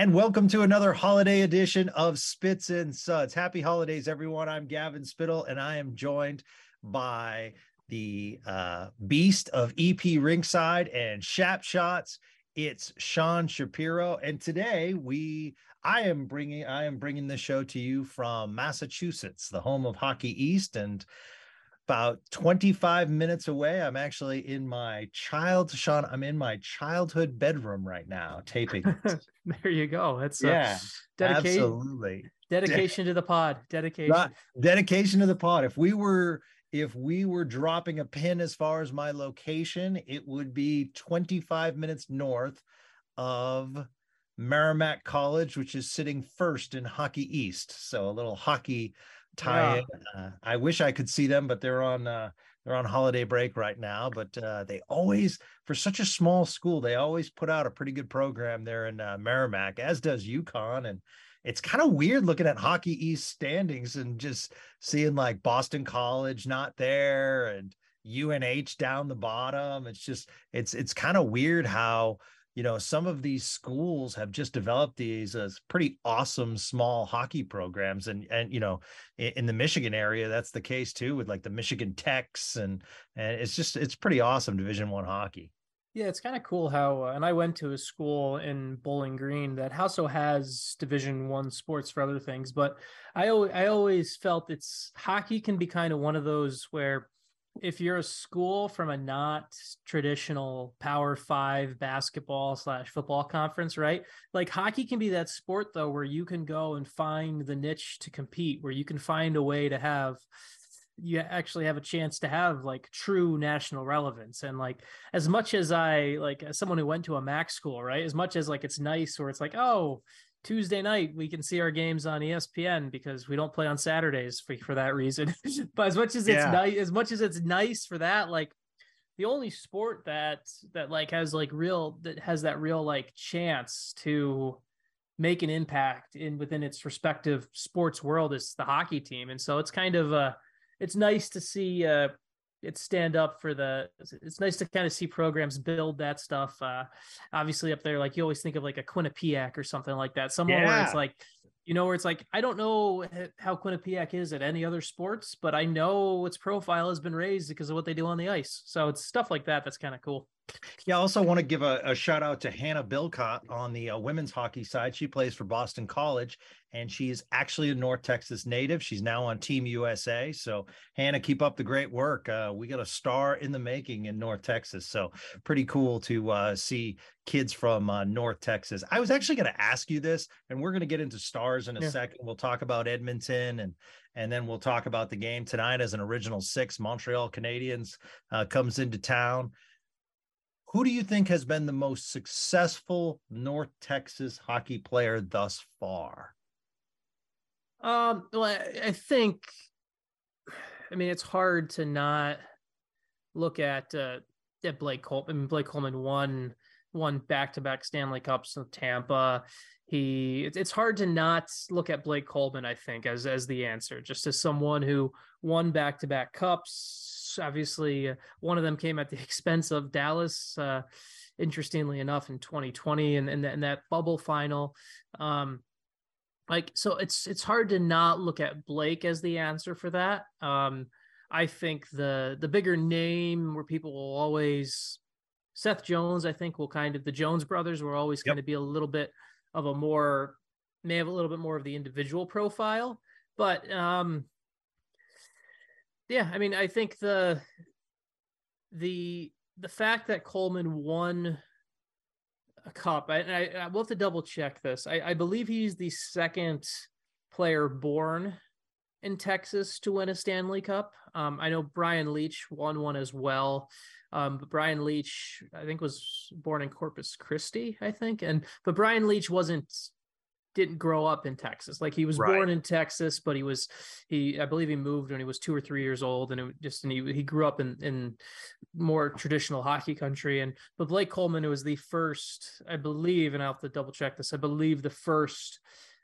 And welcome to another holiday edition of Spits and Suds. Happy holidays, everyone. I'm Gavin Spittle, and I am joined by the uh, beast of EP Rinkside and Shap Shots. It's Sean Shapiro, and today we I am bringing I am bringing the show to you from Massachusetts, the home of Hockey East, and about 25 minutes away. I'm actually in my child, Sean. I'm in my childhood bedroom right now, taping. there you go. That's yeah, dedication. Absolutely. Dedication De- to the pod. Dedication. Not, dedication to the pod. If we were if we were dropping a pin as far as my location, it would be 25 minutes north of Merrimack College, which is sitting first in Hockey East. So a little hockey tie yeah. uh, I wish I could see them, but they're on uh, they're on holiday break right now. But uh, they always, for such a small school, they always put out a pretty good program there in uh, Merrimack, as does UConn. And it's kind of weird looking at Hockey East standings and just seeing like Boston College not there and UNH down the bottom. It's just it's it's kind of weird how you know some of these schools have just developed these as pretty awesome small hockey programs and and you know in, in, the michigan area that's the case too with like the michigan techs and and it's just it's pretty awesome division one hockey. Yeah it's kind of cool how uh, and i went to a school in bowling green that also has division one sports for other things but i i always felt it's hockey can be kind of one of those where if you're a school from a not traditional power five basketball slash football conference right? Like hockey can be that sport though where you can go and find the niche to compete where you can find a way to have you actually have a chance to have like true national relevance. And like as much as i like as someone who went to a mac school right? As much as like it's nice or it's like oh Tuesday night we can see our games on ESPN because we don't play on Saturdays for, for that reason. but as much as it's yeah. nice, as much as it's nice for that, like the only sport that that like has like real that has that real like chance to make an impact in within its respective sports world is the hockey team. And so it's kind of uh it's nice to see uh it stand up for the it's nice to kind of see programs build that stuff uh obviously up there like you always think of like a quinnipiac or something like that somewhere yeah. where it's like you know where it's like i don't know how quinnipiac is at any other sports but i know its profile has been raised because of what they do on the ice so it's stuff like that that's kind of cool yeah, I also want to give a, a, shout out to Hannah Bilka on the uh, women's hockey side. She plays for Boston College, and she's actually a North Texas native. She's now on Team USA. So, Hannah, keep up the great work. Uh, we got a star in the making in North Texas. So, pretty cool to uh, see kids from uh, North Texas. I was actually going to ask you this, and we're going to get into stars in a yeah. second. We'll talk about Edmonton and and then we'll talk about the game tonight as an original six. Montreal Canadiens uh, comes into town who do you think has been the most successful North Texas hockey player thus far? Um, well, I think, I mean, it's hard to not look at uh, at Blake Coleman. I mean, Blake Coleman won won back to back Stanley Cups with Tampa. He, it's hard to not look at Blake Coleman. I think as as the answer, just as someone who won back to back cups, obviously uh, one of them came at the expense of Dallas. Uh, interestingly enough, in 2020 and, and, and that bubble final. Um, like so it's it's hard to not look at Blake as the answer for that. Um, I think the the bigger name where people will always Seth Jones, I think will kind of the Jones brothers will always yep. kind of be a little bit of a more may have a little bit more of the individual profile. But um yeah, I mean, I think the the the fact that Coleman won a cup, I, I, I will have to double check this. I, I believe he's the second player born in Texas to win a Stanley Cup. Um, I know Brian Leetch won one as well. Um, but Brian Leetch, I think, was born in Corpus Christi, I think, and but Brian Leetch wasn't didn't grow up in Texas. Like he was right. born in Texas, but he was he I believe he moved when he was two or three years old, and it just and he he grew up in in more traditional hockey country. And but Blake Coleman was the first, I believe, and I have to double check this. I believe the first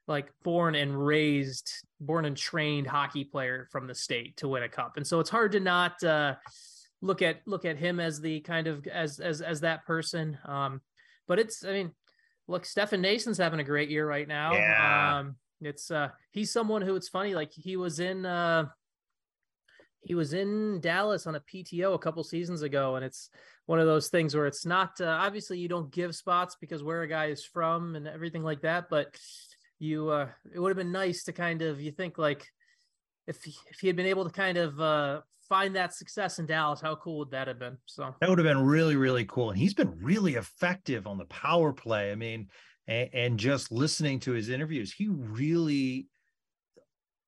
like born and raised, born and trained hockey player from the state to win a cup. And so it's hard to not uh, look at look at him as the kind of as as as that person. Um, but it's I mean look, Stefan Noesen's having a great year right now. Yeah. Um, it's uh, he's someone who it's funny, like he was in uh, he was in Dallas on a PTO a couple seasons ago, and it's one of those things where it's not uh, obviously you don't give spots because where a guy is from and everything like that, but you uh, it would have been nice to kind of you think like if he, if he had been able to kind of uh, find that success in Dallas, how cool would that have been? So that would have been really really cool, and he's been really effective on the power play. I mean, and, and just listening to his interviews, he really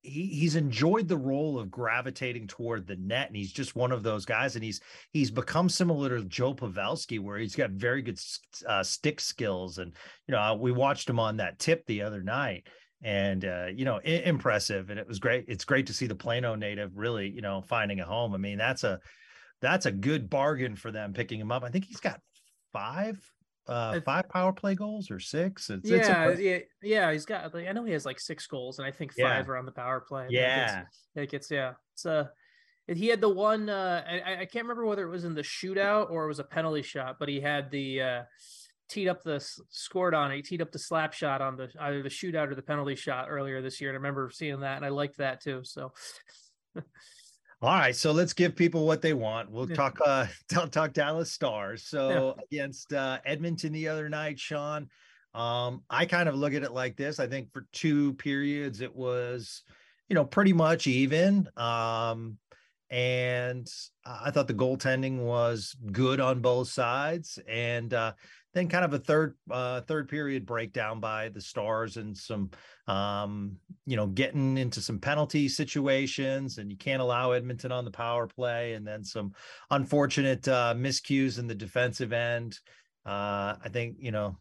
he, he's enjoyed the role of gravitating toward the net. And he's just one of those guys. And he's he's become similar to joe pavelski where he's got very good uh, stick skills. And you know we watched him on that tip the other night and uh, you know I- impressive and it was great it's great to see the plano native really you know finding a home i mean that's a that's a good bargain for them picking him up i think he's got five uh, five power play goals or six. It's, yeah, it's yeah, yeah. He's got. Like, I know he has like six goals, and I think five yeah. are on the power play. Yeah, it gets yeah. It's uh he had the one. Uh, I I can't remember whether it was in the shootout or it was a penalty shot, but he had the uh teed up the scored on it. He teed up the slap shot on the either the shootout or the penalty shot earlier this year. And I remember seeing that, and I liked that too. So. All right, so let's give people what they want. We'll yeah. talk uh talk, talk Dallas Stars. So yeah. against uh Edmonton the other night, Sean. Um, I kind of look at it like this. I think for two periods it was, you know, pretty much even. Um, and I thought the goaltending was good on both sides. And uh then kind of a third uh third period breakdown by the stars and some um you know getting into some penalty situations and you can't allow edmonton on the power play and then some unfortunate uh miscues in the defensive end uh i think you know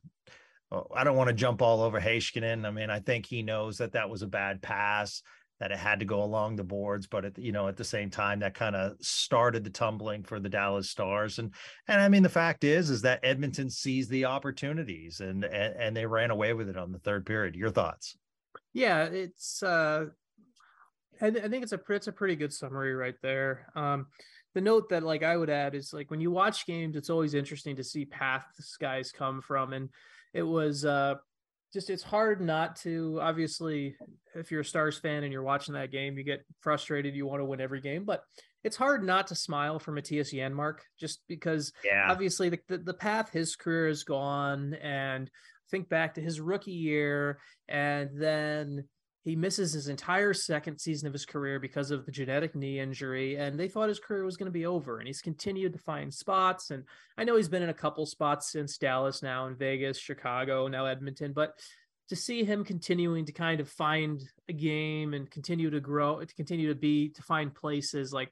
oh, I don't want to jump all over Heiskanen. I mean, I think he knows that that was a bad pass that it had to go along the boards, but at you know at the same time that kind of started the tumbling for the Dallas Stars, and and I mean the fact is is that Edmonton sees the opportunities and and, and they ran away with it on the third period. Your thoughts? Yeah, it's uh, I, I think it's a it's a pretty good summary right there. Um, the note that like I would add is like when you watch games, it's always interesting to see paths guys come from, and it was uh just it's hard not to obviously if you're a stars fan and you're watching that game you get frustrated you want to win every game but it's hard not to smile for Mattias Janmark just because yeah. obviously the, the, the path his career has gone and think back to his rookie year and then he misses his entire second season of his career because of the genetic knee injury, and they thought his career was going to be over. And he's continued to find spots. And I know he's been in a couple spots since Dallas, now in Vegas, Chicago, now Edmonton, but to see him continuing to kind of find a game and continue to grow, to continue to be, to find places like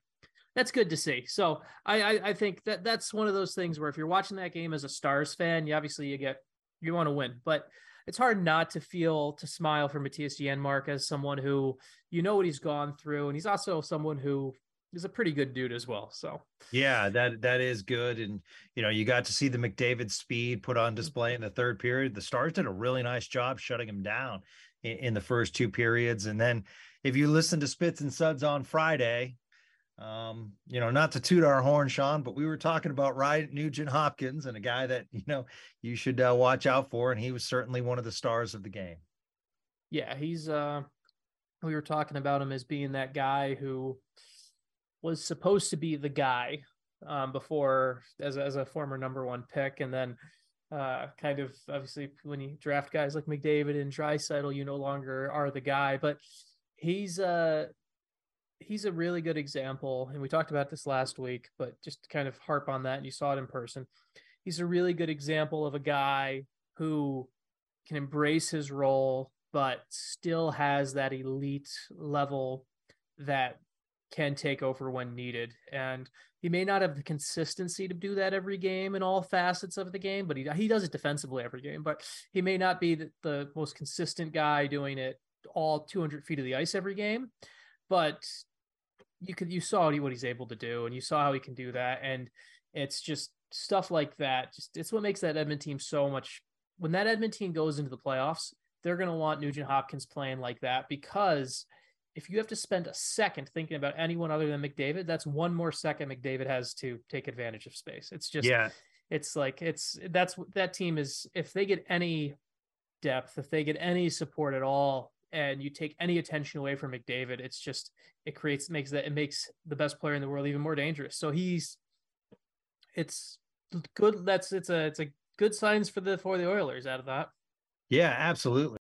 that's good to see. So I, I, I think that that's one of those things where if you're watching that game as a Stars fan, you obviously you get you want to win, but it's hard not to feel to smile for Mattias Janmark as someone who you know what he's gone through, and he's also someone who is a pretty good dude as well. So yeah, that that is good, and you know you got to see the McDavid speed put on display in the third period. The Stars did a really nice job shutting him down in, in the first two periods, and then if you listen to Spits and Suds on Friday, um, you know, not to toot our horn, Sean, but we were talking about Ryan Nugent Hopkins and a guy that, you know, you should uh, watch out for. And he was certainly one of the stars of the game. Yeah. He's, uh, we were talking about him as being that guy who was supposed to be the guy um, before as as a former number one pick. And then, uh, kind of obviously when you draft guys like McDavid and Draisaitl, you no longer are the guy, but he's, uh, he's a really good example, and we talked about this last week, but just to kind of harp on that, and you saw it in person. He's a really good example of a guy who can embrace his role, but still has that elite level that can take over when needed. And he may not have the consistency to do that every game in all facets of the game, but he he does it defensively every game. But he may not be the, the most consistent guy doing it all 200 feet of the ice every game but you could you saw what he's able to do, and you saw how he can do that, and it's just stuff like that. Just it's what makes that Edmund team so much. When that Edmund team goes into the playoffs, they're going to want Nugent Hopkins playing like that because if you have to spend a second thinking about anyone other than McDavid, that's one more second McDavid has to take advantage of space. It's just yeah. it's like it's that's that team is if they get any depth, if they get any support at all, and you take any attention away from McDavid, it's just it creates makes that it makes the best player in the world even more dangerous. So he's it's good. That's it's a it's a good signs for the for the Oilers out of that. Yeah, absolutely.